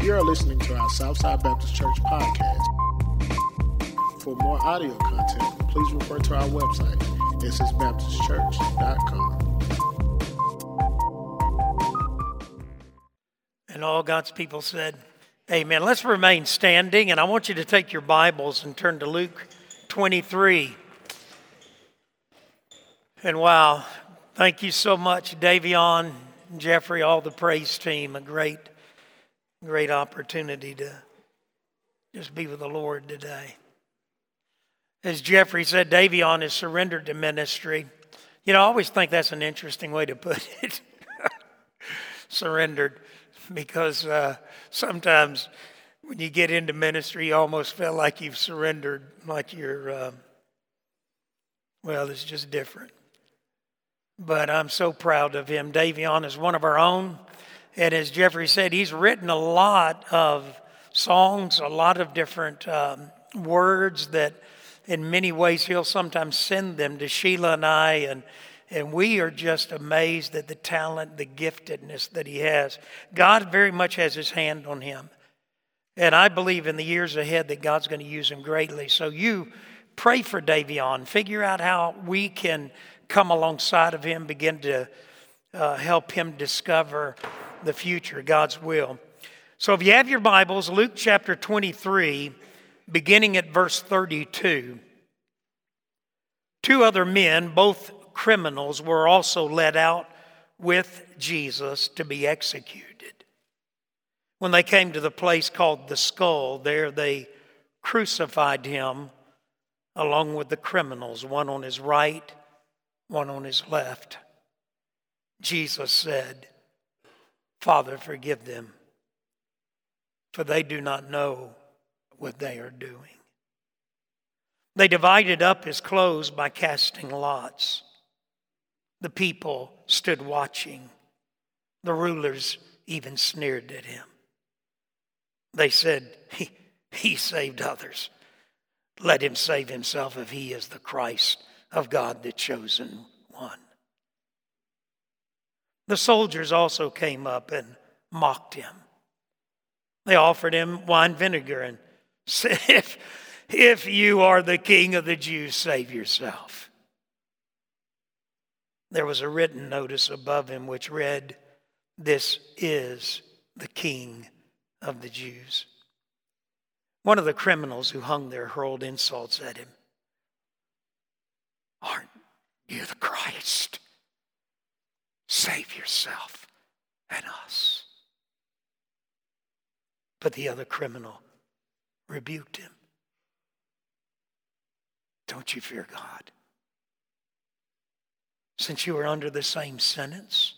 You are listening to our Southside Baptist Church podcast. For more audio content, please refer to our website, ssbaptistchurch.com. And all God's people said, Amen. Let's remain standing, and I want you to take your Bibles and turn to Luke 23. And wow, thank you so much, Davion, Jeffrey, all the praise team. A great, great opportunity to just be with the Lord today. As Jeffrey said, Davion is surrendered to ministry. You know, I always think that's an interesting way to put it. surrendered because uh, sometimes when you get into ministry, you almost feel like you've surrendered, like you're, uh, well, it's just different. But I'm so proud of him. Davion is one of our own. And as Jeffrey said, he's written a lot of songs, a lot of different um, words that in many ways he'll sometimes send them to Sheila and I. And and we are just amazed at the talent, the giftedness that he has. God very much has his hand on him. And I believe in the years ahead that God's going to use him greatly. So you pray for Davion. Figure out how we can come alongside of him, begin to uh, help him discover the future, God's will. So if you have your Bibles, Luke chapter 23, beginning at verse 32. Two other men, both criminals were also led out with Jesus to be executed. When they came to the place called the skull, there they crucified him along with the criminals, one on his right, one on his left. Jesus said, Father, forgive them, for they do not know what they are doing. They divided up his clothes by casting lots. The people stood watching. The rulers even sneered at him. They said, He, he saved others. Let him save himself if he is the Christ of God, the chosen. The soldiers also came up and mocked him. They offered him wine vinegar and said, If, if you are the king of the Jews, save yourself. There was a written notice above him which read, This is the King of the Jews. One of the criminals who hung there hurled insults at him. Aren't you the Christ? Save yourself and us. But the other criminal rebuked him. Don't you fear God? since you are under the same sentence.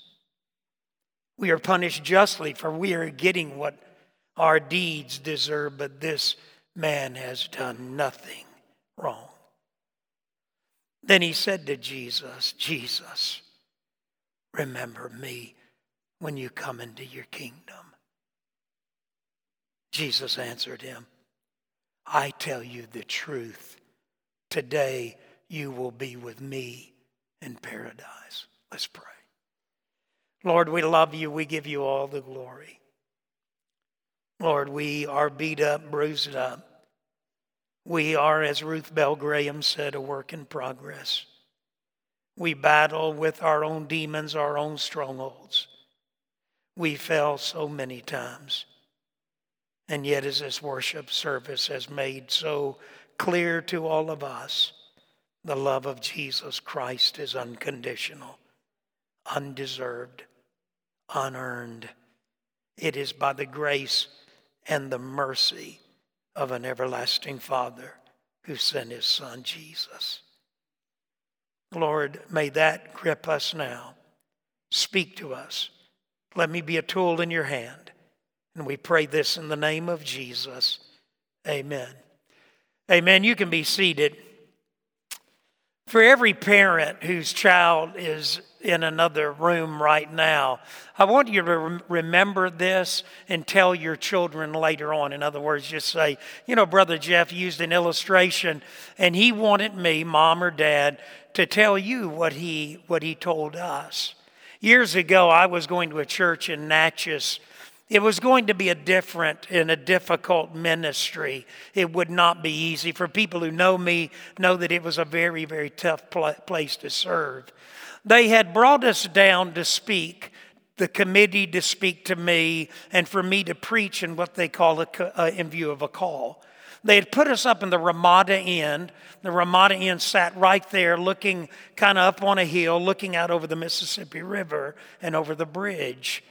We are punished justly, for we are getting what our deeds deserve, but this man has done nothing wrong. Then he said to Jesus, Jesus, remember me when you come into your kingdom. Jesus answered him, I tell you the truth. Today you will be with me in paradise. Let's pray. Lord, we love you. We give you all the glory. Lord, we are beat up, bruised up. We are, as Ruth Bell Graham said, a work in progress. We battle with our own demons, our own strongholds. We fell so many times. And yet, as this worship service has made so clear to all of us, the love of Jesus Christ is unconditional, undeserved, unearned. It is by the grace and the mercy of an everlasting Father who sent his Son Jesus. Lord, may that grip us now. Speak to us. Let me be a tool in your hand. And we pray this in the name of Jesus. Amen. Amen. You can be seated. For every parent whose child is in another room right now, I want you to remember this and tell your children later on. In other words, just say, you know, Brother Jeff used an illustration and he wanted me, mom or dad, to tell you what he, what he told us. Years ago, I was going to a church in Natchez It was going to be a different and a difficult ministry. It would not be easy. For people who know me, know that it was a very, very tough pl- place to serve. They had brought us down to speak, the committee to speak to me, and for me to preach in what they call a, uh, in view of a call. They had put us up in the Ramada Inn. The Ramada Inn sat right there, looking kind of up on a hill, looking out over the Mississippi River and over the bridge.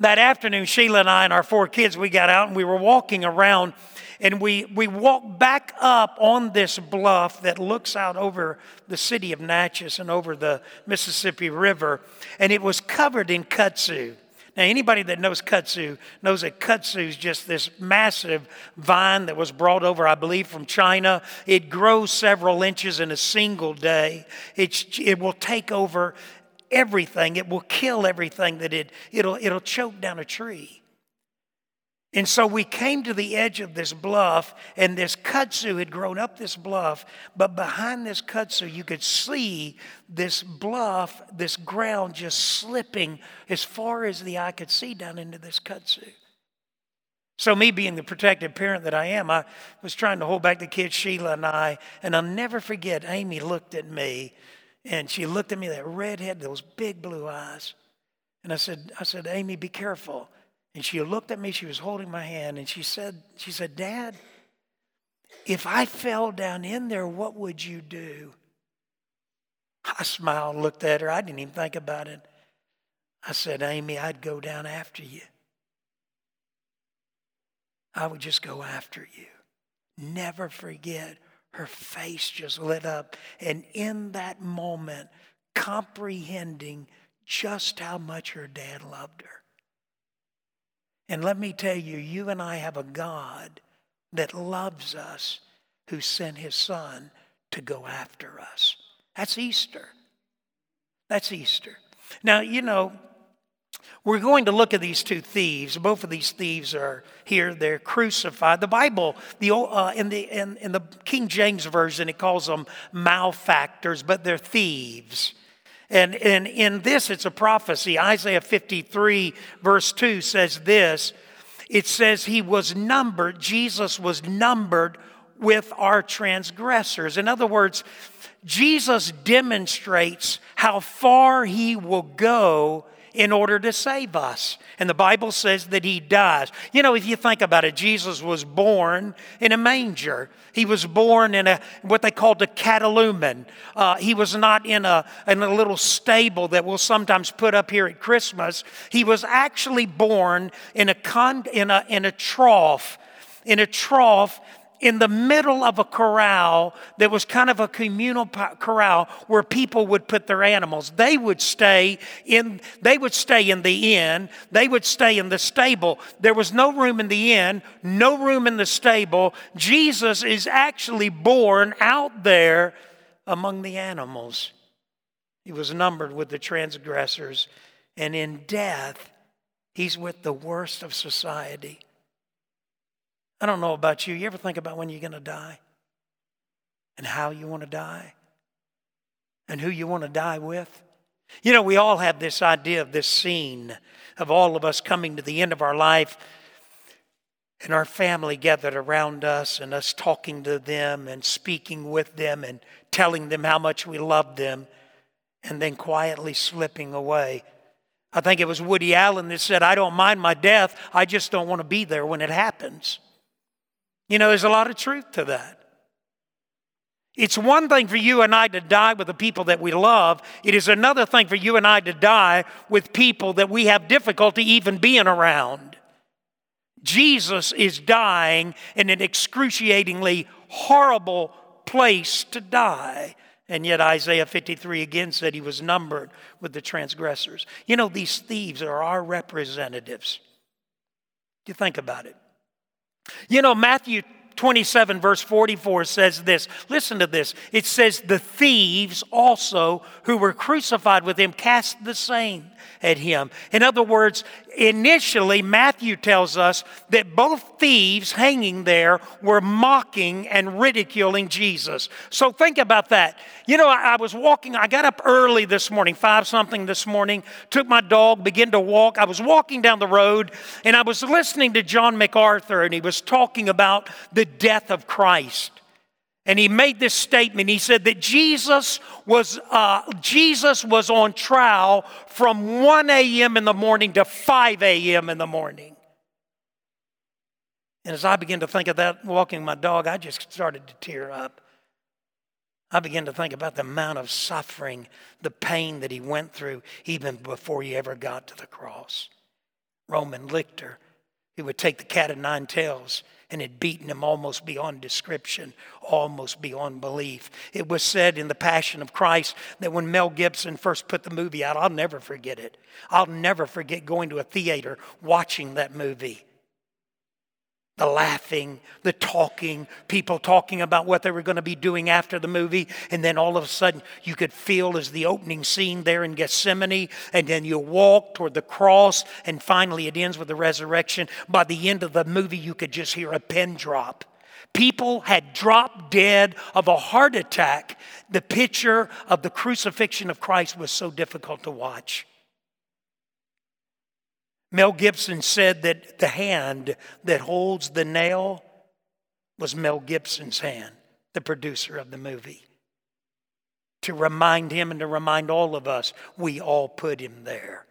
That afternoon, Sheila and I and our four kids, we got out and we were walking around and we, we walked back up on this bluff that looks out over the city of Natchez and over the Mississippi River, and it was covered in kudzu. Now, anybody that knows kudzu knows that kudzu is just this massive vine that was brought over, I believe, from China. It grows several inches in a single day. It, it will take over everything. It will kill everything that it, it'll, it'll choke down a tree. And so we came to the edge of this bluff, and this kudzu had grown up this bluff. But behind this kudzu, you could see this bluff, this ground just slipping as far as the eye could see down into this kudzu. So, me being the protective parent that I am, I was trying to hold back the kids, Sheila and I. And I'll never forget, Amy looked at me, and she looked at me, that red head, those big blue eyes. And I said, I said, Amy, be careful. And she looked at me, she was holding my hand, and she said, she said, Dad, if I fell down in there, what would you do? I smiled, looked at her. I didn't even think about it. I said, Amy, I'd go down after you. I would just go after you. Never forget, her face just lit up. And in that moment, comprehending just how much her dad loved her. And let me tell you, you and I have a God that loves us who sent his son to go after us. That's Easter. That's Easter. Now, you know, we're going to look at these two thieves. Both of these thieves are here. They're crucified. The Bible, the, uh, in, the, in, in the King James Version, it calls them malefactors, but they're thieves. And, and in this, it's a prophecy. Isaiah 53, verse 2 says this it says, He was numbered, Jesus was numbered with our transgressors. In other words, Jesus demonstrates how far He will go in order to save us. And the Bible says that he does. You know, if you think about it, Jesus was born in a manger. He was born in a what they called a catalumen. Uh, he was not in a in a little stable that we'll sometimes put up here at Christmas. He was actually born in a con, in a in a trough, in a trough in the middle of a corral that was kind of a communal corral where people would put their animals. They would stay in they would stay in the inn, they would stay in the stable. There was no room in the inn, no room in the stable. Jesus is actually born out there among the animals. He was numbered with the transgressors and in death he's with the worst of society. I don't know about you. You ever think about when you're going to die? And how you want to die? And who you want to die with? You know, we all have this idea of this scene of all of us coming to the end of our life and our family gathered around us and us talking to them and speaking with them and telling them how much we love them and then quietly slipping away. I think it was Woody Allen that said, I don't mind my death, I just don't want to be there when it happens. You know, there's a lot of truth to that. It's one thing for you and I to die with the people that we love. It is another thing for you and I to die with people that we have difficulty even being around. Jesus is dying in an excruciatingly horrible place to die. And yet, Isaiah 53 again said he was numbered with the transgressors. You know, these thieves are our representatives. You think about it? You know, Matthew 27, verse 44 says this. Listen to this. It says, The thieves also who were crucified with him cast the same at him. In other words, initially, Matthew tells us that both thieves hanging there were mocking and ridiculing Jesus. So think about that. You know, I, I was walking, I got up early this morning, five something this morning, took my dog, began to walk. I was walking down the road and I was listening to John MacArthur and he was talking about the death of Christ. And he made this statement. He said that Jesus was, uh, Jesus was on trial from 1 a.m. in the morning to 5 a.m. in the morning. And as I began to think of that, walking my dog, I just started to tear up. I began to think about the amount of suffering, the pain that he went through even before he ever got to the cross. Roman lictor, he would take the cat of nine tails and had beaten him almost beyond description, almost beyond belief. It was said in The Passion of Christ that when Mel Gibson first put the movie out, I'll never forget it. I'll never forget going to a theater watching that movie the laughing, the talking, people talking about what they were going to be doing after the movie. And then all of a sudden, you could feel as the opening scene there in Gethsemane, and then you walk toward the cross, and finally it ends with the resurrection. By the end of the movie, you could just hear a pin drop. People had dropped dead of a heart attack. The picture of the crucifixion of Christ was so difficult to watch. Mel Gibson said that the hand that holds the nail was Mel Gibson's hand, the producer of the movie. To remind him and to remind all of us, we all put him there.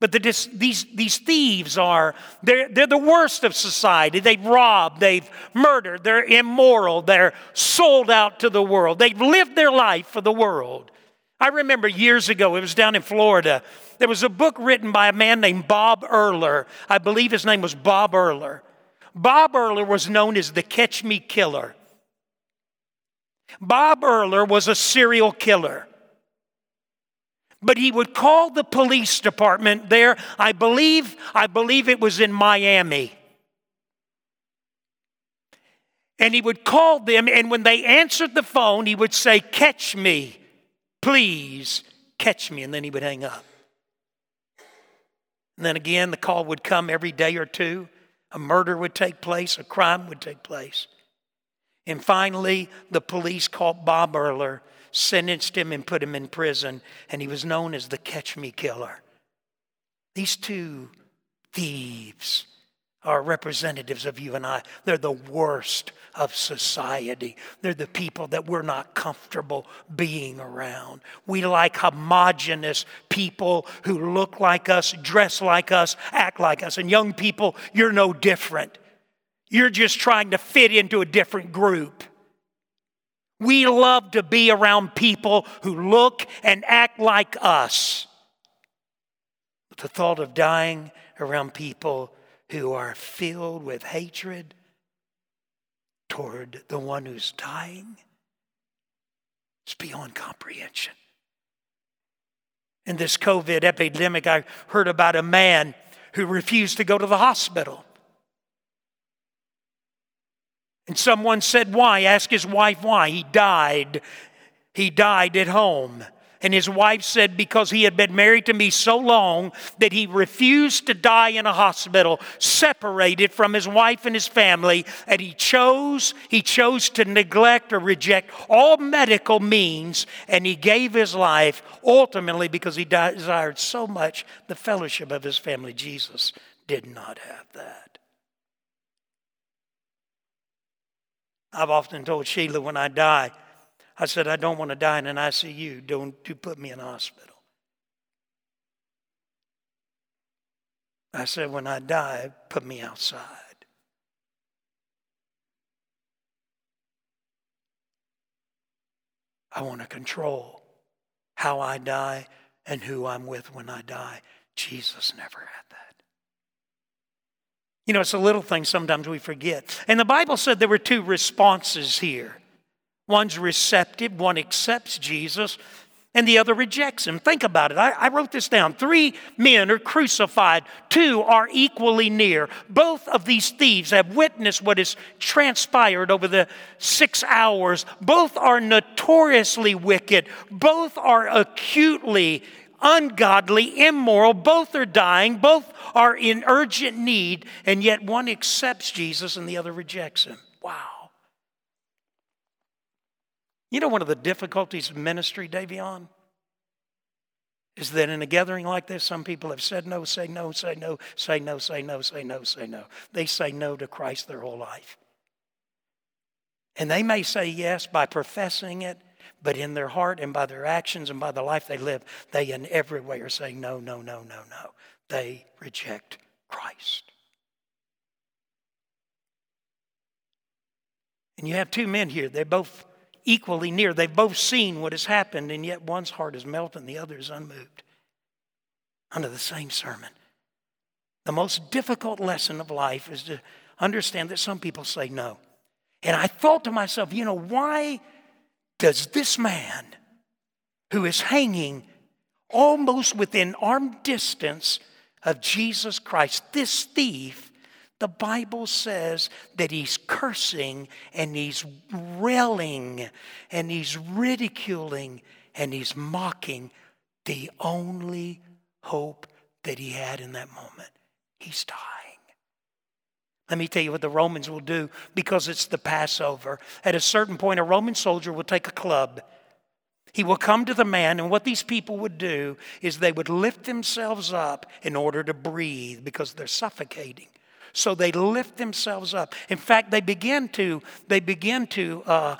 But the, these, these thieves are, they're, they're the worst of society. They've robbed, they've murdered, they're immoral, they're sold out to the world. They've lived their life for the world. I remember years ago, it was down in Florida, there was a book written by a man named Bob Erler. I believe his name was Bob Erler. Bob Erler was known as the Catch Me Killer. Bob Erler was a serial killer. But he would call the police department there. I believe, I believe it was in Miami. And he would call them, and when they answered the phone, he would say, Catch me. Please catch me. And then he would hang up. And then again, the call would come every day or two. A murder would take place, a crime would take place. And finally, the police caught Bob Erler, sentenced him, and put him in prison. And he was known as the Catch Me Killer. These two thieves are representatives of you and I. They're the worst of society. They're the people that we're not comfortable being around. We like homogenous people who look like us, dress like us, act like us. And young people, you're no different. You're just trying to fit into a different group. We love to be around people who look and act like us. But the thought of dying around people who are filled with hatred toward the one who's dying. It's beyond comprehension. In this COVID epidemic, I heard about a man who refused to go to the hospital. And someone said, Why? Ask his wife why. He died. He died at home. And his wife said, because he had been married to me so long that he refused to die in a hospital, separated from his wife and his family, and he chose, he chose to neglect or reject all medical means, and he gave his life ultimately because he desired so much the fellowship of his family. Jesus did not have that. I've often told Sheila when I die, I said, I don't want to die in an ICU. Don't you put me in a hospital. I said, when I die, put me outside. I want to control how I die and who I'm with when I die. Jesus never had that. You know, it's a little thing sometimes we forget. And the Bible said there were two responses here. One's receptive, one accepts Jesus. and the other rejects him. Think about it. I, I, wrote this down. Three men are crucified, two are equally near. Both of these thieves have witnessed what has transpired over the six hours. Both are notoriously wicked, both are acutely ungodly, immoral. Both are dying, both are in urgent need, and yet one accepts Jesus and the other rejects him. Wow. You know, one of the difficulties of ministry, Davion, is that in a gathering like this, some people have said no, say no, say no, say no, say no, say no, say no. They say no to Christ their whole life. And they may say yes by professing it, but in their heart and by their actions and by the life they live, they in every way are saying no, no, no, no, no. They reject Christ. And you have two men here. They're both equally near. They've both seen what has happened, and yet one's heart is melted and the other is unmoved under the same sermon. The most difficult lesson of life is to understand that some people say no. And I thought to myself, you know, why does this man who is hanging almost within arm distance of Jesus Christ, this thief, the Bible says that he's cursing and he's railing and he's ridiculing and he's mocking the only hope that he had in that moment. He's dying. Let me tell you what the Romans will do because it's the Passover. At a certain point, a Roman soldier will take a club. He will come to the man, and what these people would do is they would lift themselves up in order to breathe because they're suffocating. So they lift themselves up. In fact, they begin to, they begin to uh,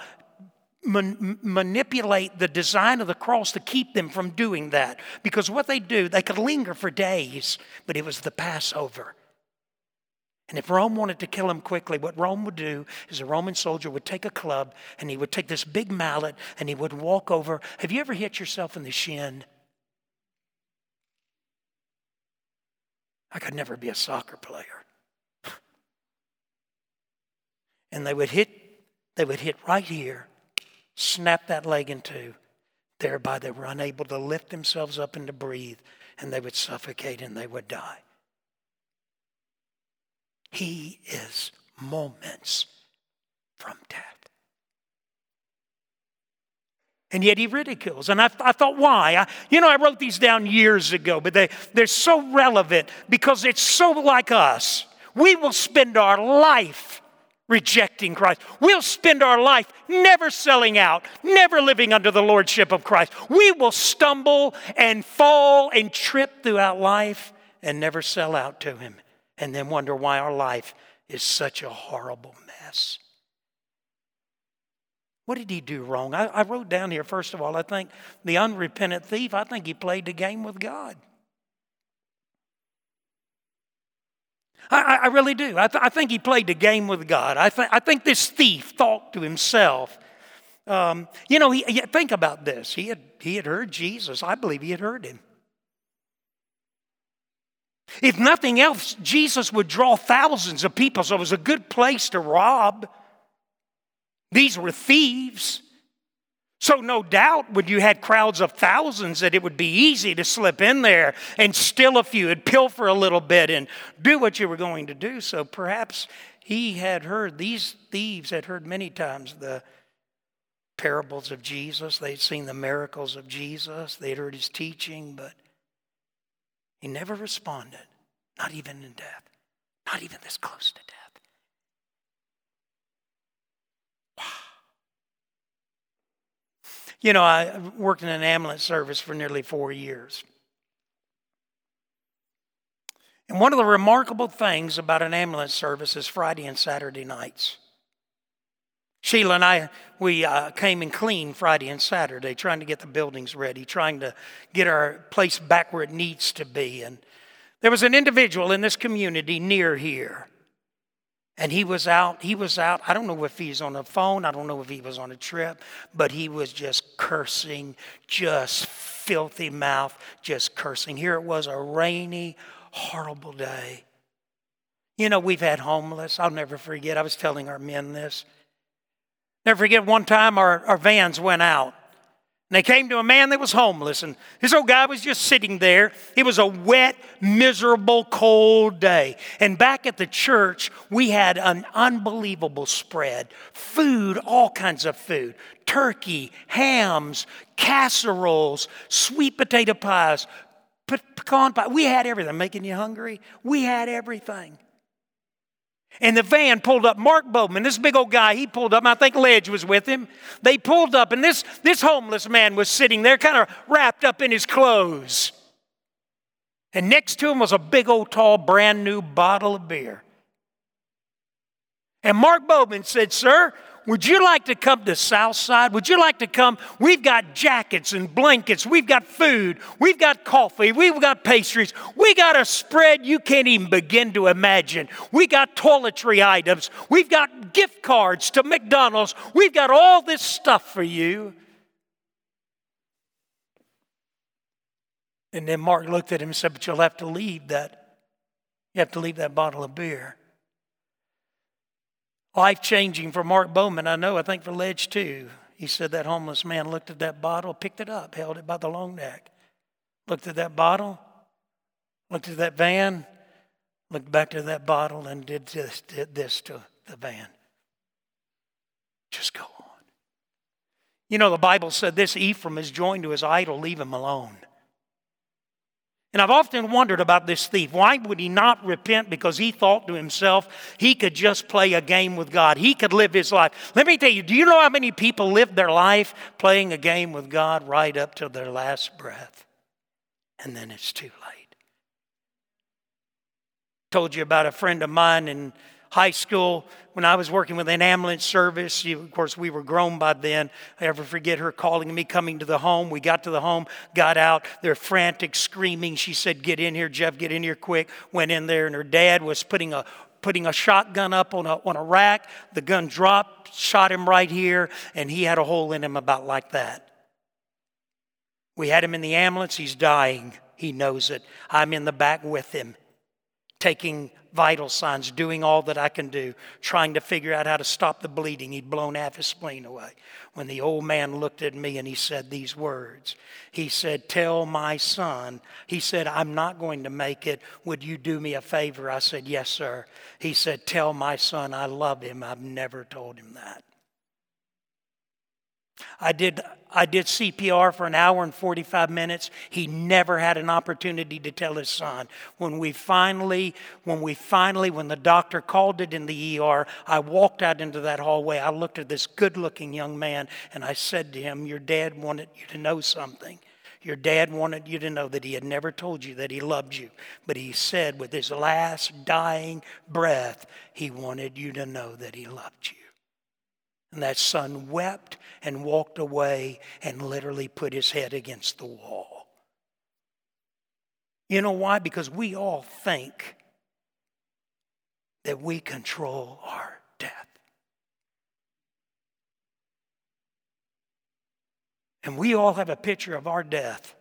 man- manipulate the design of the cross to keep them from doing that. Because what they do, they could linger for days, but it was the Passover. And if Rome wanted to kill him quickly, what Rome would do is a Roman soldier would take a club and he would take this big mallet and he would walk over. Have you ever hit yourself in the shin? I could never be a soccer player. And they would hit they would hit right here snap that leg in two thereby they were unable to lift themselves up and to breathe and they would suffocate and they would die he is moments from death and yet he ridicules. And I, I thought, why? I, you know, I wrote these down years ago, but they, they're so relevant because it's so like us. We will spend our life rejecting Christ. We'll spend our life never selling out, never living under the lordship of Christ. We will stumble and fall and trip throughout life and never sell out to Him and then wonder why our life is such a horrible mess. What did he do wrong? I, I wrote down here, first of all, I think the unrepentant thief, I think he played the game with God. I, I really do. I, th- I, think he played the game with God. I, th- I think this thief thought to himself, um, you know, he, think about this. He had, he had heard Jesus. I believe he had heard him. If nothing else, Jesus would draw thousands of people, so it was a good place to rob. These were thieves. So, no doubt, when you had crowds of thousands, that it would be easy to slip in there and steal a few and pilfer a little bit and do what you were going to do. So, perhaps he had heard, these thieves had heard many times the parables of Jesus. They'd seen the miracles of Jesus, they'd heard his teaching, but he never responded, not even in death, not even this close to death. You know, I worked in an ambulance service for nearly four years. And one of the remarkable things about an ambulance service is Friday and Saturday nights. Sheila and I, we uh, came and cleaned Friday and Saturday, trying to get the buildings ready, trying to get our place back where it needs to be. And there was an individual in this community near here and he was out, he was out. I don't know if he's on a phone, I don't know if he was on a trip, but he was just cursing, just filthy mouth, just cursing. Here it was a rainy, horrible day. You know, we've had homeless. I'll never forget. I was telling our men this. Never forget one time our, our vans went out. And they came to a man that was homeless, and this old guy was just sitting there. It was a wet, miserable, cold day. And back at the church, we had an unbelievable spread food, all kinds of food turkey, hams, casseroles, sweet potato pies, pecan pie. We had everything. Making you hungry? We had everything. And the van pulled up. Mark Bowman, this big old guy, he pulled up. I think Ledge was with him. They pulled up, and this, this homeless man was sitting there, kind of wrapped up in his clothes. And next to him was a big old, tall, brand new bottle of beer. And Mark Bowman said, Sir, would you like to come to Southside? Would you like to come? We've got jackets and blankets. We've got food. We've got coffee. We've got pastries. We got a spread you can't even begin to imagine. We got toiletry items. We've got gift cards to McDonald's. We've got all this stuff for you. And then Mark looked at him and said, But you'll have to leave that. You have to leave that bottle of beer life changing for Mark Bowman, I know, I think for Ledge too. He said that homeless man looked at that bottle, picked it up, held it by the long neck, looked at that bottle, looked at that van, looked back to that bottle, and did this, did this to the van. Just go on. You know, the Bible said this Ephraim is joined to his idol, leave him alone. And I've often wondered about this thief. Why would he not repent? Because he thought to himself he could just play a game with God. He could live his life. Let me tell you, do you know how many people live their life playing a game with God right up to their last breath? And then it's too late. Told you about a friend of mine in high school when I was working with an ambulance service. of course, we were grown by then. I never forget her calling me, coming to the home. We got to the home, got out. They're frantic, screaming. She said, Get in here, Jeff, get in here quick. Went in there, and her dad was putting a putting a shotgun up on a, on a rack. The gun dropped, shot him right here, and he had a hole in him about like that. We had him in the ambulance. He's dying. He knows it. I'm in the back with him, taking vital signs, doing all that I can do, trying to figure out how to stop the bleeding. He'd blown half his spleen away. When the old man looked at me and he said these words, he said, Tell my son, he said, I'm not going to make it. Would you do me a favor? I said, Yes, sir. He said, Tell my son I love him. I've never told him that. I did, I did CPR for an hour and 45 minutes. He never had an opportunity to tell his son. When we finally, when we finally, when the doctor called it in the ER, I walked out into that hallway. I looked at this good looking young man and I said to him, Your dad wanted you to know something. Your dad wanted you to know that he had never told you that he loved you. But he said with his last dying breath, he wanted you to know that he loved you. And that son wept and walked away and literally put his head against the wall. You know why? Because we all think that we control our death. And we all have a picture of our death.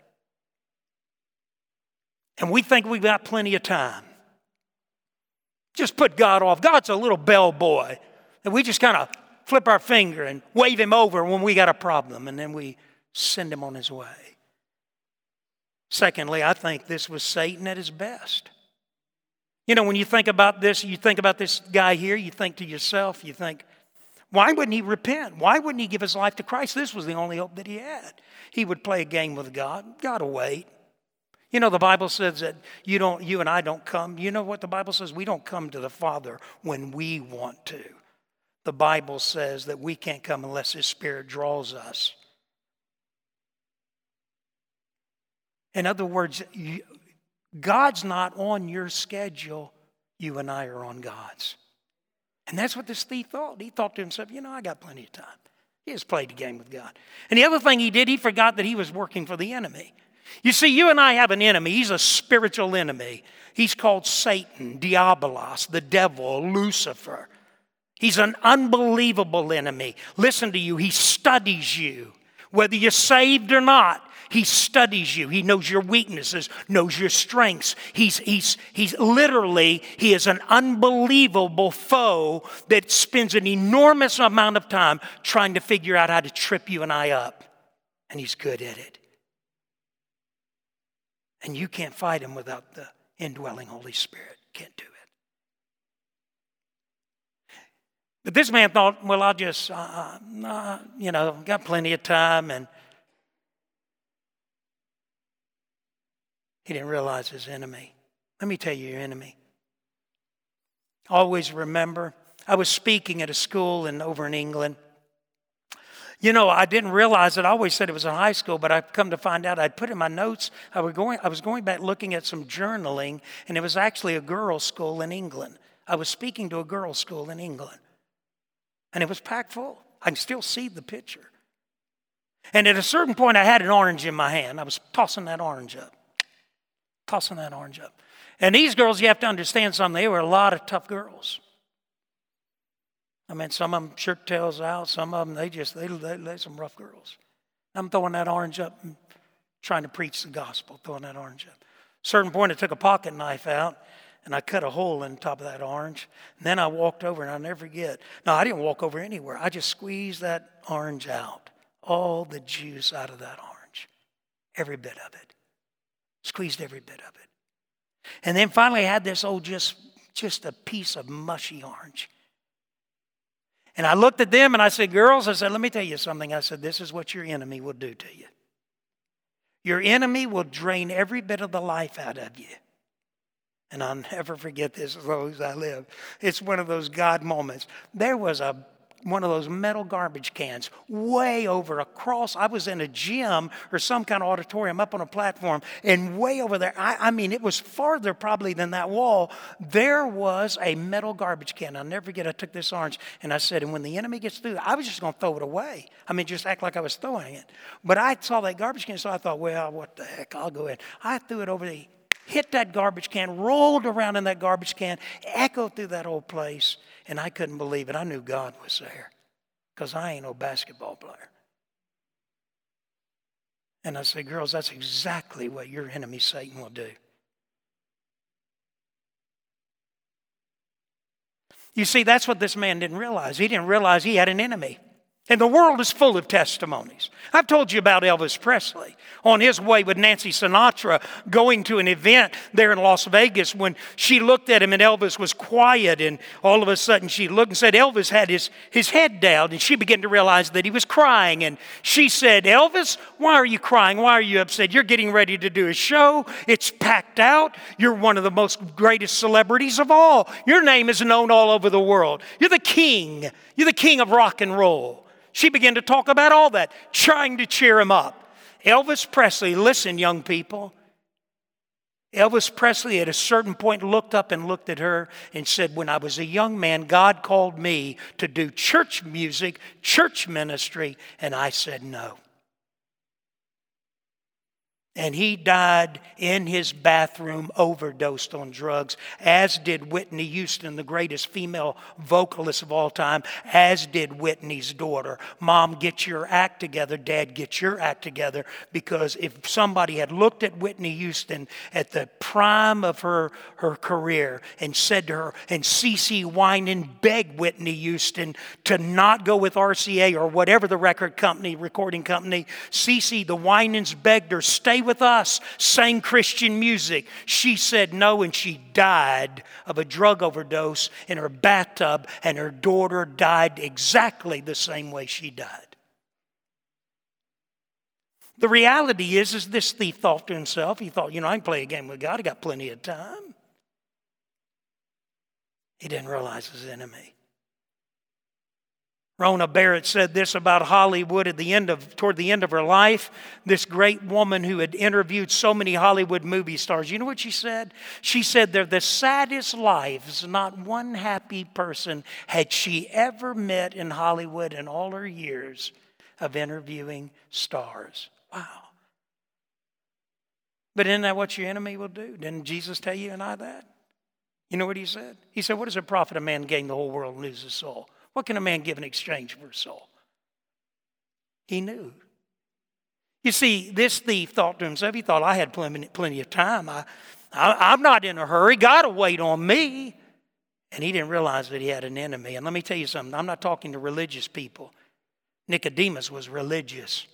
And we think we've got plenty of time. Just put God off. God's a little bellboy. And we just kind of flip our finger and wave him over when we got a problem, and then we send him on his way. Secondly, I think this was Satan at his best. You know, when you think about this, you think about this guy here, you think to yourself, you think, why wouldn't he repent? Why wouldn't he give his life to Christ? This was the only hope that he had. He would play a game with God. God will wait. You know, the Bible says that you don't, you and I don't come. You know what the Bible says? We don't come to the Father when we want to the Bible says that we can't come unless His Spirit draws us. In other words, God's not on your schedule, you and I are on God's. And that's what this thief thought. He thought to himself, you know, I got plenty of time. He has played a game with God. And the other thing he did, he forgot that he was working for the enemy. You see, you and I have an enemy. He's a spiritual enemy. He's called Satan, Diabolos, the devil, Lucifer. He's an unbelievable enemy. Listen to you, he studies you. Whether you're saved or not, he studies you. He knows your weaknesses, knows your strengths. He's, he's, he's literally, he is an unbelievable foe that spends an enormous amount of time trying to figure out how to trip you and I up. and he's good at it. And you can't fight him without the indwelling Holy Spirit. Can't do it. But this man thought, well, I'll just, uh, uh, you know, got plenty of time. And he didn't realize his enemy. Let me tell you your enemy. Always remember, I was speaking at a school in, over in England. You know, I didn't realize it. I always said it was in high school, but I've come to find out I'd put in my notes, I was, going, I was going back looking at some journaling, and it was actually a girls' school in England. I was speaking to a girls' school in England, and it was packed full. I can still see the picture. And at a certain point, I had an orange in my hand. I was tossing that orange up, tossing that orange up. And these girls, you have to understand something, they were a lot of tough girls. I mean, some of them shirt tails out. Some of them, they just—they—they—they're some rough girls. I'm throwing that orange up and trying to preach the gospel, throwing that orange up. certain point, I took a pocket knife out and I cut a hole in the top of that orange. And then I walked over, and I'll never forget. No, I didn't walk over anywhere. I just squeezed that orange out, all the juice out of that orange, every bit of it. Squeezed every bit of it. And then finally, I had this old, just, just a piece of mushy orange. And I looked at them and I said, Girls, I said, let me tell you something. I said, This is what your enemy will do to you. Your enemy will drain every bit of the life out of you. And I'll never forget this as long as I live. It's one of those God moments. There was a one of those metal garbage cans way over across. I was in a gym or some kind of auditorium up on a platform, and way over there, I, I, mean, it was farther probably than that wall. There was a metal garbage can. I'll never forget, I took this orange and I said, and when the enemy gets through, I was just going to throw it away. I mean, just act like I was throwing it. But I saw that garbage can, so I thought, well, what the heck, I'll go in. I threw it over the hit that garbage can, rolled around in that garbage can, echoed through that whole place. And I couldn't believe it. I knew God was there because I ain't no basketball player. And I said, girls, that's exactly what your enemy Satan will do. You see, that's what this man didn't realize. He didn't realize he had an enemy. And the world is full of testimonies. I've told you about Elvis Presley on his way with Nancy Sinatra going to an event there in Las Vegas when she looked at him and Elvis was quiet. And all of a sudden she looked and said, Elvis had his, his head down. And she began to realize that he was crying. And she said, Elvis, why are you crying? Why are you upset? You're getting ready to do a show. It's packed out. You're one of the most greatest celebrities of all. Your name is known all over the world. You're the king. You're the king of rock and roll. She began to talk about all that, trying to cheer him up. Elvis Presley, listen, young people. Elvis Presley at a certain point looked up and looked at her and said, When I was a young man, God called me to do church music, church ministry, and I said no. And he died in his bathroom, overdosed on drugs, as did Whitney Houston, the greatest female vocalist of all time, as did Whitney's daughter. Mom, get your act together. Dad, get your act together. Because if somebody had looked at Whitney Houston at the prime of her, her career and said to her, and CeCe Winans begged Whitney Houston to not go with RCA or whatever the record company, recording company, CeCe, the Winans begged her, stay with us, sang Christian music. She said no, and she died of a drug overdose in her bathtub, and her daughter died exactly the same way she died. The reality is, is this thief thought to himself, he thought, you know, I can play a game with God, I got plenty of time. He didn't realize his enemy. Rona Barrett said this about Hollywood at the end of, toward the end of her life. This great woman who had interviewed so many Hollywood movie stars. You know what she said? She said they're the saddest lives. Not one happy person had she ever met in Hollywood in all her years of interviewing stars. Wow. But isn't that what your enemy will do? Didn't Jesus tell you and I that? You know what he said? He said, What does it profit a man gain the whole world and lose his soul? What can a man give in exchange for his soul? He knew. You see, this thief thought to himself, he thought, I had plenty, of time. I, I, I'm not in a hurry. God will wait on me. And he didn't realize that he had an enemy. And let me tell you something I'm not talking to religious people. Nicodemus was religious.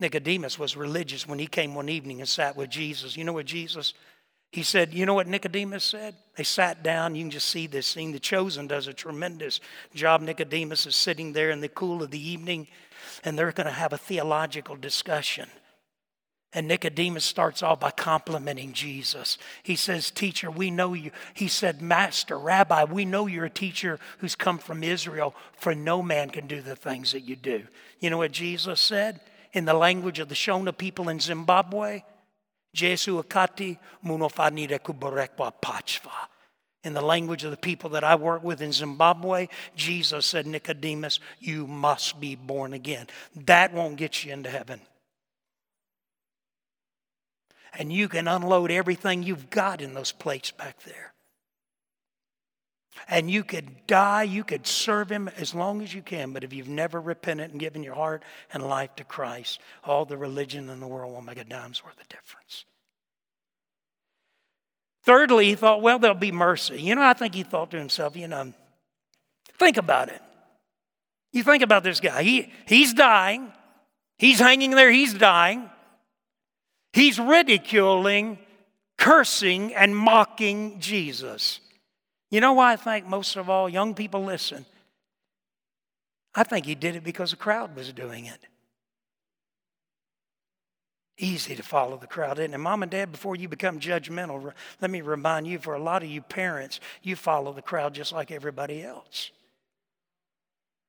Nicodemus was religious when he came one evening and sat with Jesus. You know what Jesus? He said, You know what Nicodemus said? They sat down. You can just see this scene. The Chosen does a tremendous job. Nicodemus is sitting there in the cool of the evening, and they're going to have a theological discussion. And Nicodemus starts off by complimenting Jesus. He says, Teacher, we know you. He said, Master, Rabbi, we know you're a teacher who's come from Israel, for no man can do the things that you do. You know what Jesus said in the language of the Shona people in Zimbabwe? Jesu akati munofanire kuborekwa pachva. In the language of the people that I work with in Zimbabwe, Jesus said, Nicodemus, you must be born again. That won't get you into heaven and you can unload everything you've got in those plates back there. And you could die, you could serve Him as long as you can, but if you've never repented and given your heart and life to Christ, all the religion in the world won't make a dime's worth of difference. Thirdly, he thought, well, there'll be mercy. You know, I think he thought to himself, you know, think about it. You think about this guy. He, he's dying. He's hanging there. He's dying. He's ridiculing, cursing, and mocking Jesus. You know why I think most of all, young people listen? I think he did it because the crowd was doing it. Easy to follow the crowd, isn't it? Mom and dad, before you become judgmental, let me remind you for a lot of you parents, you follow the crowd just like everybody else.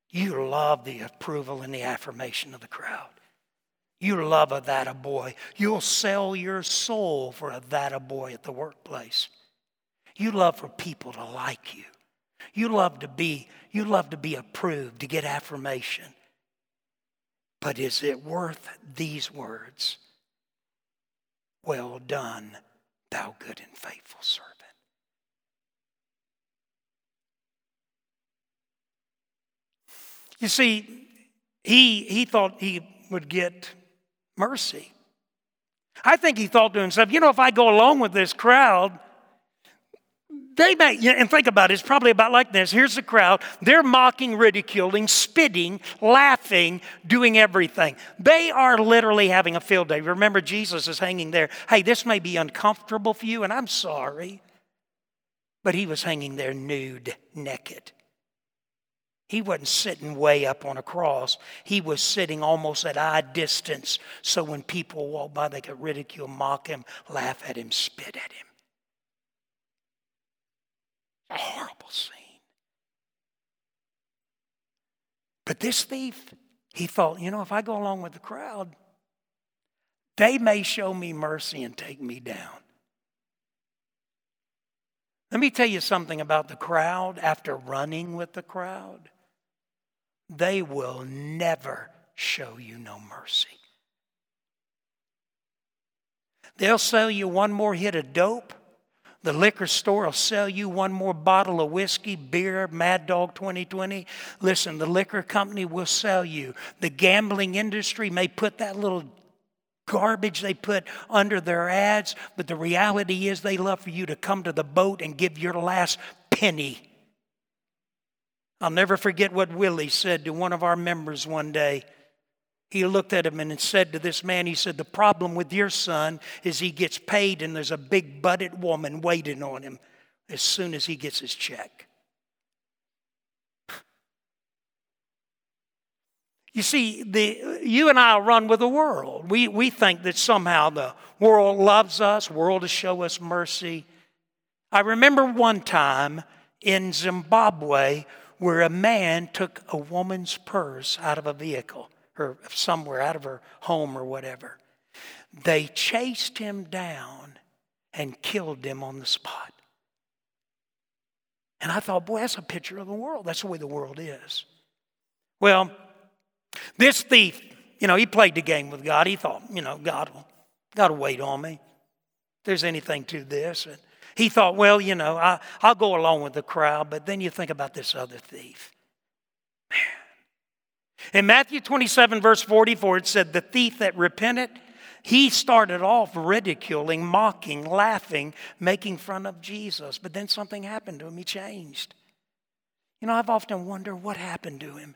You love the approval and the affirmation of the crowd. You love a that a boy. You'll sell your soul for a that a boy at the workplace. You love for people to like you. You love to be, you love to be approved, to get affirmation. But is it worth these words? Well done, thou good and faithful servant. You see, he, he thought he would get mercy. I think he thought to himself, you know, if I go along with this crowd, they may, and think about it, it's probably about like this. Here's the crowd. They're mocking, ridiculing, spitting, laughing, doing everything. They are literally having a field day. Remember, Jesus is hanging there. Hey, this may be uncomfortable for you, and I'm sorry. But he was hanging there nude, naked. He wasn't sitting way up on a cross. He was sitting almost at eye distance. So when people walk by, they could ridicule, mock him, laugh at him, spit at him. A horrible scene. But this thief, he thought, you know, if I go along with the crowd, they may show me mercy and take me down. Let me tell you something about the crowd after running with the crowd they will never show you no mercy. They'll sell you one more hit of dope. The liquor store will sell you one more bottle of whiskey, beer, Mad Dog 2020. Listen, the liquor company will sell you. The gambling industry may put that little garbage they put under their ads, but the reality is they love for you to come to the boat and give your last penny I'll never forget what Willie said to one of our members one day. He looked at him and said to this man, he said, The problem with your son is he gets paid and there's a big butted woman waiting on him as soon as he gets his check. You see, the, you and I run with the world. We, we think that somehow the world loves us, world to show us mercy. I remember one time in Zimbabwe where a man took a woman's purse out of a vehicle or somewhere out of her home or whatever. They chased him down and killed him on the spot. And I thought, boy, that's a picture of the world. That's the way the world is. Well, this thief, you know, he played the game with God. He thought, you know, God will, God will wait on me. If there's anything to this. And he thought, well, you know, I, I'll go along with the crowd, but then you think about this other thief. Man. In Matthew 27, verse 44, it said, The thief that repented, he started off ridiculing, mocking, laughing, making fun of Jesus. But then something happened to him. He changed. You know, I've often wondered what happened to him.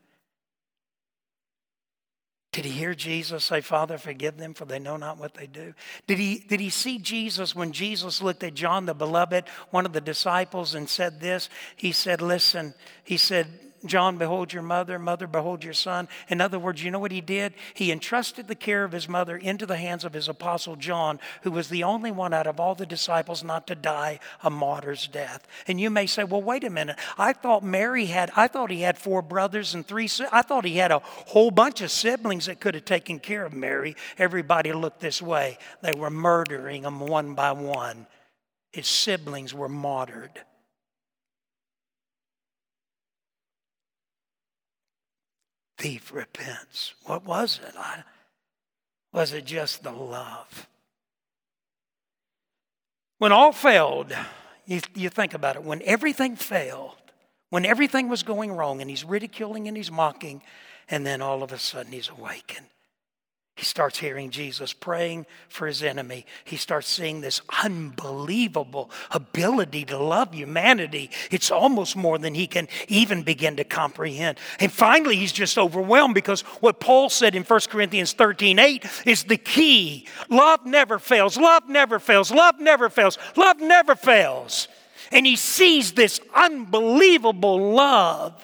Did he hear Jesus say, Father, forgive them, for they know not what they do? Did he, did he see Jesus when Jesus looked at John the beloved, one of the disciples, and said this? He said, Listen, he said, John, behold your mother, mother, behold your son. In other words, you know what he did? He entrusted the care of his mother into the hands of his apostle John, who was the only one out of all the disciples not to die a martyr's death. And you may say, well, wait a minute. I thought Mary had, I thought he had four brothers and three, I thought he had a whole bunch of siblings that could have taken care of Mary. Everybody looked this way. They were murdering them one by one. His siblings were martyred. Thief repents. What was it? I, was it just the love? When all failed, you, you think about it, when everything failed, when everything was going wrong and he's ridiculing and he's mocking, and then all of a sudden he's awakened. He starts hearing Jesus praying for his enemy. He starts seeing this unbelievable ability to love humanity. It's almost more than he can even begin to comprehend. And finally, he's just overwhelmed because what Paul said in 1 Corinthians 13 8 is the key. Love never fails. Love never fails. Love never fails. Love never fails. And he sees this unbelievable love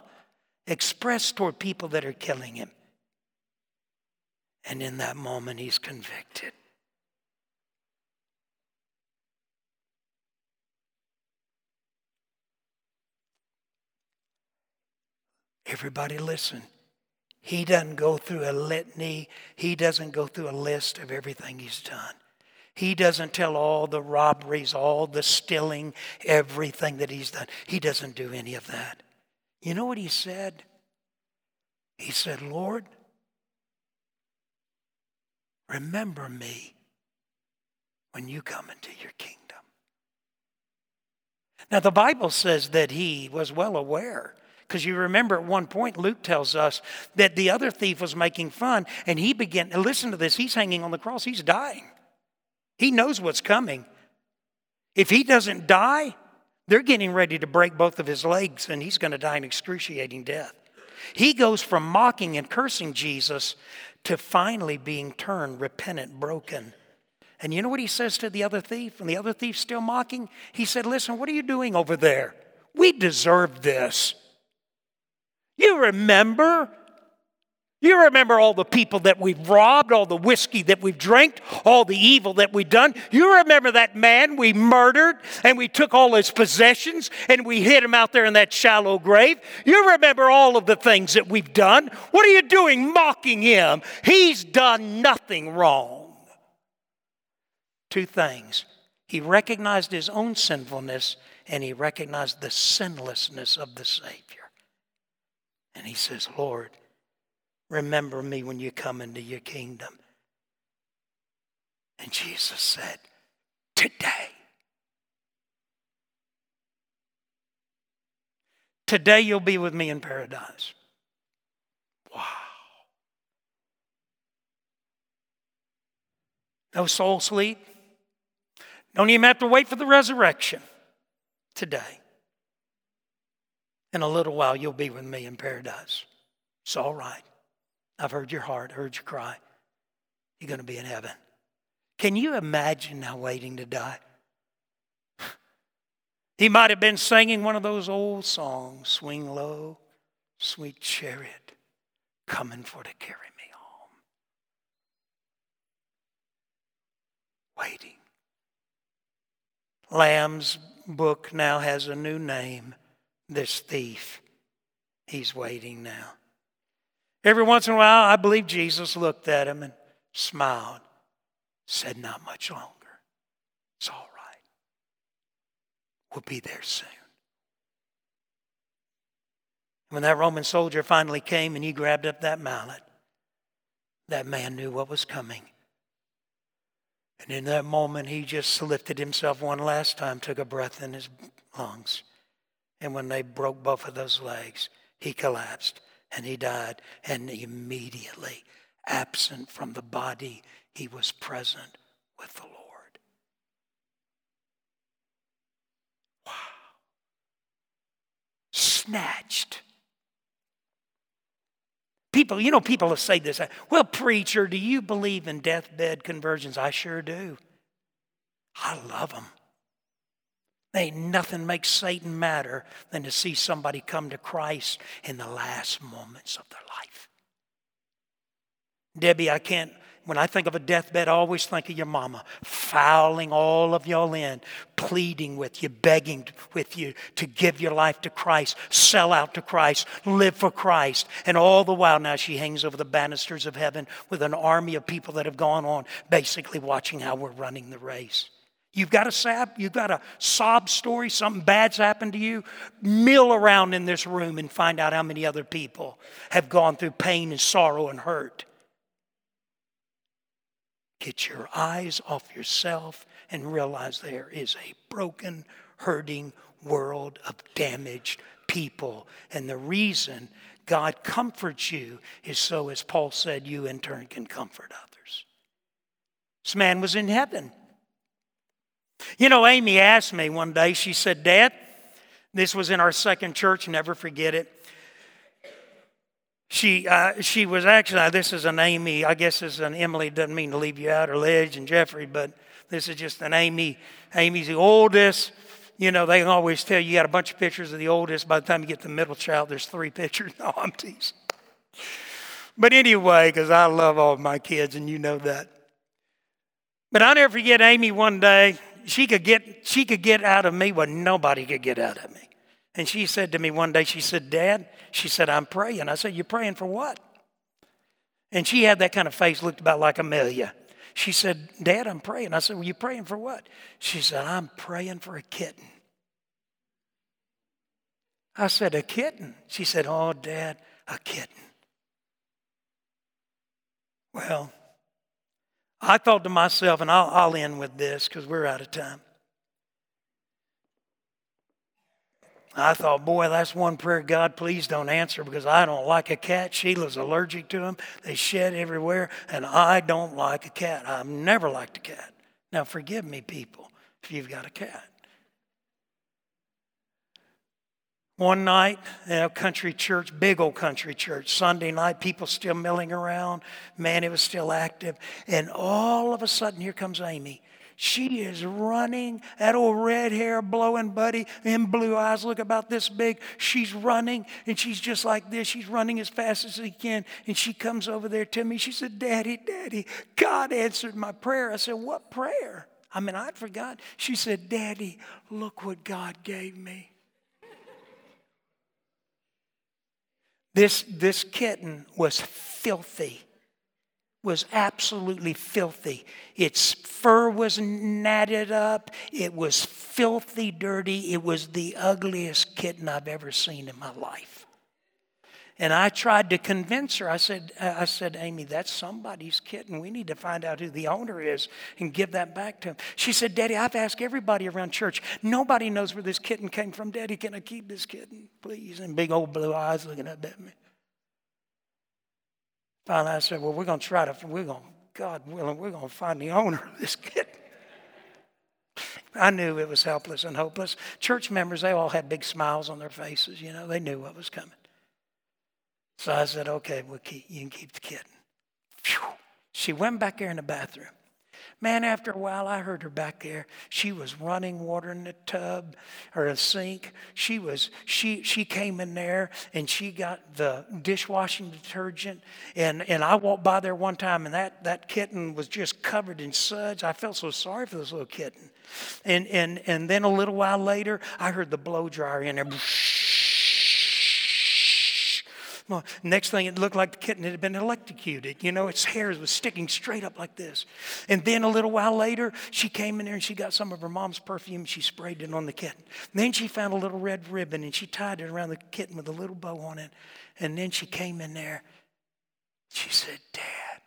expressed toward people that are killing him. And in that moment, he's convicted. Everybody listen. He doesn't go through a litany. He doesn't go through a list of everything he's done. He doesn't tell all the robberies, all the stealing, everything that he's done. He doesn't do any of that. You know what he said? He said, Lord, Remember me when you come into your kingdom. Now, the Bible says that he was well aware. Because you remember at one point, Luke tells us that the other thief was making fun, and he began, listen to this, he's hanging on the cross, he's dying. He knows what's coming. If he doesn't die, they're getting ready to break both of his legs, and he's going to die an excruciating death. He goes from mocking and cursing Jesus to finally being turned repentant, broken. And you know what he says to the other thief? And the other thief still mocking? He said, Listen, what are you doing over there? We deserve this. You remember you remember all the people that we've robbed, all the whiskey that we've drank, all the evil that we've done. You remember that man we murdered and we took all his possessions and we hid him out there in that shallow grave. You remember all of the things that we've done. What are you doing mocking him? He's done nothing wrong. Two things. He recognized his own sinfulness and he recognized the sinlessness of the Savior. And he says, Lord, Remember me when you come into your kingdom. And Jesus said, Today. Today you'll be with me in paradise. Wow. No soul sleep. Don't even have to wait for the resurrection. Today. In a little while, you'll be with me in paradise. It's all right. I've heard your heart, heard your cry. You're going to be in heaven. Can you imagine now waiting to die? He might have been singing one of those old songs Swing low, sweet chariot, coming for to carry me home. Waiting. Lamb's book now has a new name this thief. He's waiting now. Every once in a while, I believe Jesus looked at him and smiled, said, Not much longer. It's all right. We'll be there soon. When that Roman soldier finally came and he grabbed up that mallet, that man knew what was coming. And in that moment, he just lifted himself one last time, took a breath in his lungs. And when they broke both of those legs, he collapsed and he died. And immediately, absent from the body, he was present with the Lord. Wow. Snatched. People, you know, people will say this. Well, preacher, do you believe in deathbed conversions? I sure do. I love them. Ain't nothing makes Satan madder than to see somebody come to Christ in the last moments of their life. Debbie, I can't when I think of a deathbed, I always think of your mama fouling all of y'all in, pleading with you, begging with you to give your life to Christ, sell out to Christ, live for Christ. And all the while now she hangs over the banisters of heaven with an army of people that have gone on, basically watching how we're running the race. You've got a you've got a sob story, something bad's happened to you. Mill around in this room and find out how many other people have gone through pain and sorrow and hurt. Get your eyes off yourself and realize there is a broken, hurting world of damaged people. And the reason God comforts you is so, as Paul said, you in turn can comfort others. This man was in heaven. You know, Amy asked me one day, she said, Dad, this was in our second church, never forget it. She, uh, she was actually, this is an Amy, I guess it's an Emily, doesn't mean to leave you out, or Ledge and Jeffrey, but this is just an Amy. Amy's the oldest. You know, they always tell you, you got a bunch of pictures of the oldest. By the time you get the middle child, there's three pictures. No, I'm teasing. But anyway, because I love all my kids, and you know that. But I'll never forget Amy one day. She could get, she could get out of me what nobody could get out of me. And she said to me one day, she said, Dad, she said, I'm praying. I said, You're praying for what? And she had that kind of face, looked about like Amelia. She said, Dad, I'm praying. I said, Well, you praying for what? She said, I'm praying for a kitten. I said, A kitten? She said, Oh, Dad, a kitten. Well, I thought to myself, and I'll, I'll end with this because we're out of time. I thought, boy, that's one prayer God, please don't answer because I don't like a cat. Sheila's allergic to them. They shed everywhere, and I don't like a cat. I've never liked a cat. Now, forgive me, people, if you've got a cat. One night in a country church, big old country church, Sunday night, people still milling around. Man, it was still active. And all of a sudden, here comes Amy. She is running. That old red hair blowing buddy and blue eyes look about this big. She's running and she's just like this. She's running as fast as she can. And she comes over there to me. She said, Daddy, Daddy, God answered my prayer. I said, What prayer? I mean, I'd forgot. She said, Daddy, look what God gave me. This, this kitten was filthy was absolutely filthy. Its fur was natted up. It was filthy dirty. It was the ugliest kitten I've ever seen in my life. And I tried to convince her. I said, uh, I said, Amy, that's somebody's kitten. We need to find out who the owner is and give that back to him. She said, Daddy, I've asked everybody around church. Nobody knows where this kitten came from. Daddy, can I keep this kitten, please? And big old blue eyes looking up at me. Finally, I said, Well, we're going to try to, we're going, God willing, we're going to find the owner of this kitten. I knew it was helpless and hopeless. Church members, they all had big smiles on their faces. You know, they knew what was coming. So I said, Okay, we'll keep, you can keep the kid. She went back there in the bathroom. Man, after a while, I heard her back there. She was running water in the tub or a sink. She was she she came in there and she got the dishwashing detergent. And and I walked by there one time and that that kitten was just covered in suds. I felt so sorry for this little kitten. And and and then a little while later, I heard the blow dryer in there. Well, next thing, it looked like the kitten had been electrocuted. You know, its hair was sticking straight up like this. And then a little while later, she came in there and she got some of her mom's perfume. She sprayed it on the kitten. And then she found a little red ribbon and she tied it around the kitten with a little bow on it. And then she came in there. She said, Dad,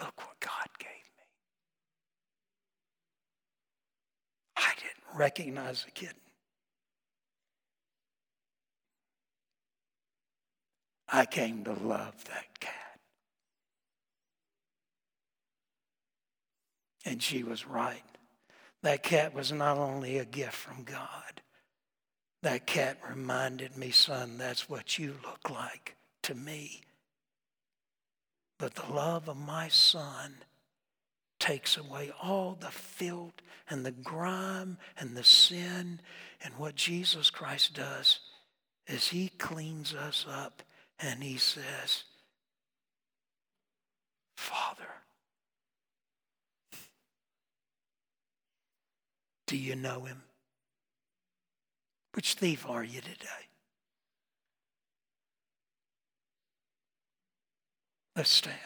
look what God gave me. I didn't recognize the kitten. I came to love that cat. And she was right. That cat was not only a gift from God, that cat reminded me, son, that's what you look like to me. but the love of my Son takes away all the filth and the grime and the sin. And what Jesus Christ does is he cleans us up and he says, Father, do you know him? Which thief are you today? Let's stand.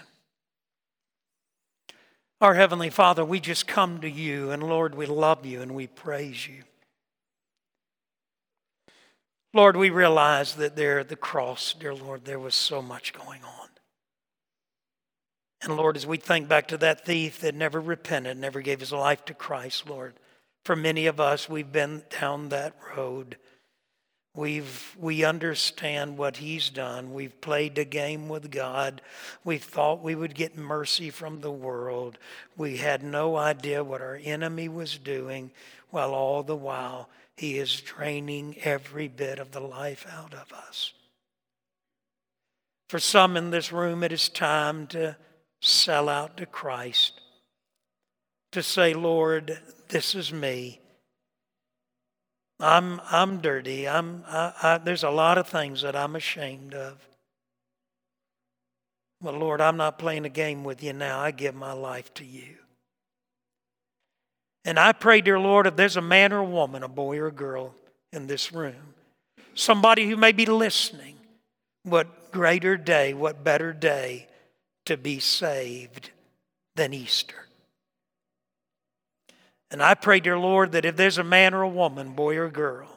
Our Heavenly Father, we just come to you, and Lord, we love you and we praise you. Lord, we realize that there at the cross, dear Lord, there was so much going on. And Lord, as we think back to that thief that never repented, never gave his life to Christ, Lord, for many of us, we've been down that road. We've, we understand what he's done. We've played a game with God. We thought we would get mercy from the world. We had no idea what our enemy was doing, while all the while he is draining every bit of the life out of us. For some in this room, it is time to sell out to Christ, to say, Lord, this is me. I'm, I'm dirty. I'm, I, I, there's a lot of things that I'm ashamed of. But Lord, I'm not playing a game with you now. I give my life to you. And I pray, dear Lord, if there's a man or a woman, a boy or a girl in this room, somebody who may be listening, what greater day, what better day to be saved than Easter? And I pray, dear Lord, that if there's a man or a woman, boy or girl,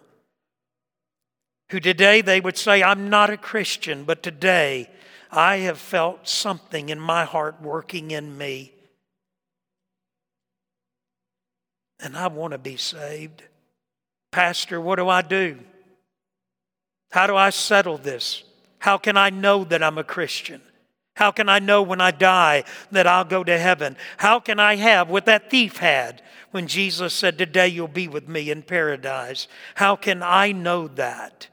who today they would say, I'm not a Christian, but today I have felt something in my heart working in me. And I want to be saved. Pastor, what do I do? How do I settle this? How can I know that I'm a Christian? How can I know when I die that I'll go to heaven? How can I have what that thief had when Jesus said, Today you'll be with me in paradise? How can I know that?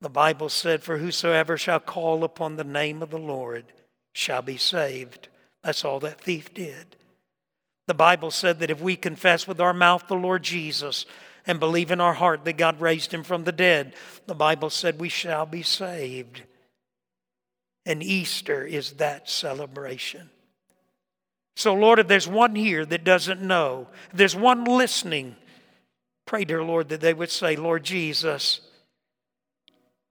The Bible said, For whosoever shall call upon the name of the Lord shall be saved. That's all that thief did. The Bible said that if we confess with our mouth the Lord Jesus and believe in our heart that God raised him from the dead, the Bible said we shall be saved. And Easter is that celebration. So, Lord, if there's one here that doesn't know, if there's one listening, pray, dear Lord, that they would say, Lord Jesus,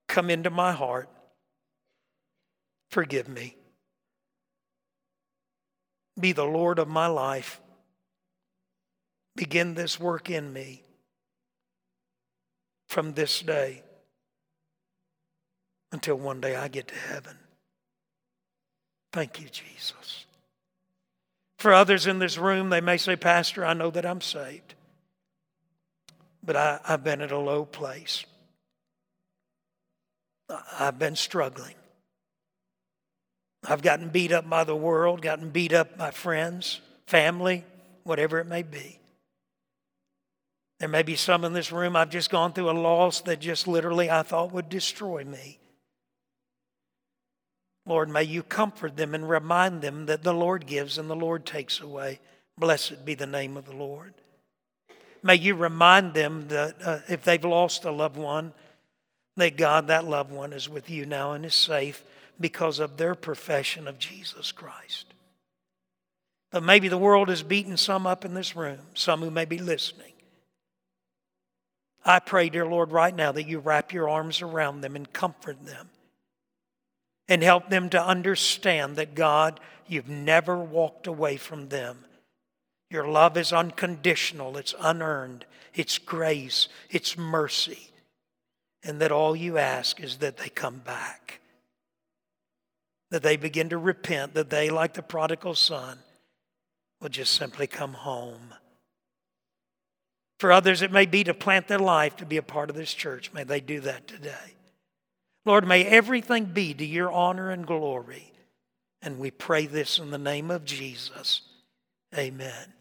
come into my heart. Forgive me. Be the Lord of my life. Begin this work in me from this day until one day I get to heaven. Thank you, Jesus. For others in this room, they may say, Pastor, I know that I'm saved, but I, have been at a low place. I've been struggling. I've gotten beat up by the world, gotten beat up by friends, family, whatever it may be. There may be some in this room, I've just gone through a loss that just literally I thought would destroy me. Lord, may you comfort them and remind them that the Lord gives and the Lord takes away. Blessed be the name of the Lord. May you remind them that uh, if they've lost a loved one, that God, that loved one, is with you now and is safe because of their profession of Jesus Christ. But maybe the world has beaten some up in this room, some who may be listening. I pray, dear Lord, right now that you wrap your arms around them and comfort them and help them to understand that God, you've never walked away from them. Your love is unconditional, it's unearned, it's grace, it's mercy. And that all you ask is that they come back, that they begin to repent, that they, like the prodigal son, will just simply come home. For others, it may be to plant their life to be a part of this church. May they do that today. Lord, may everything be to your honor and glory. And we pray this in the name of Jesus. Amen.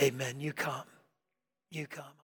Amen. You come. You come.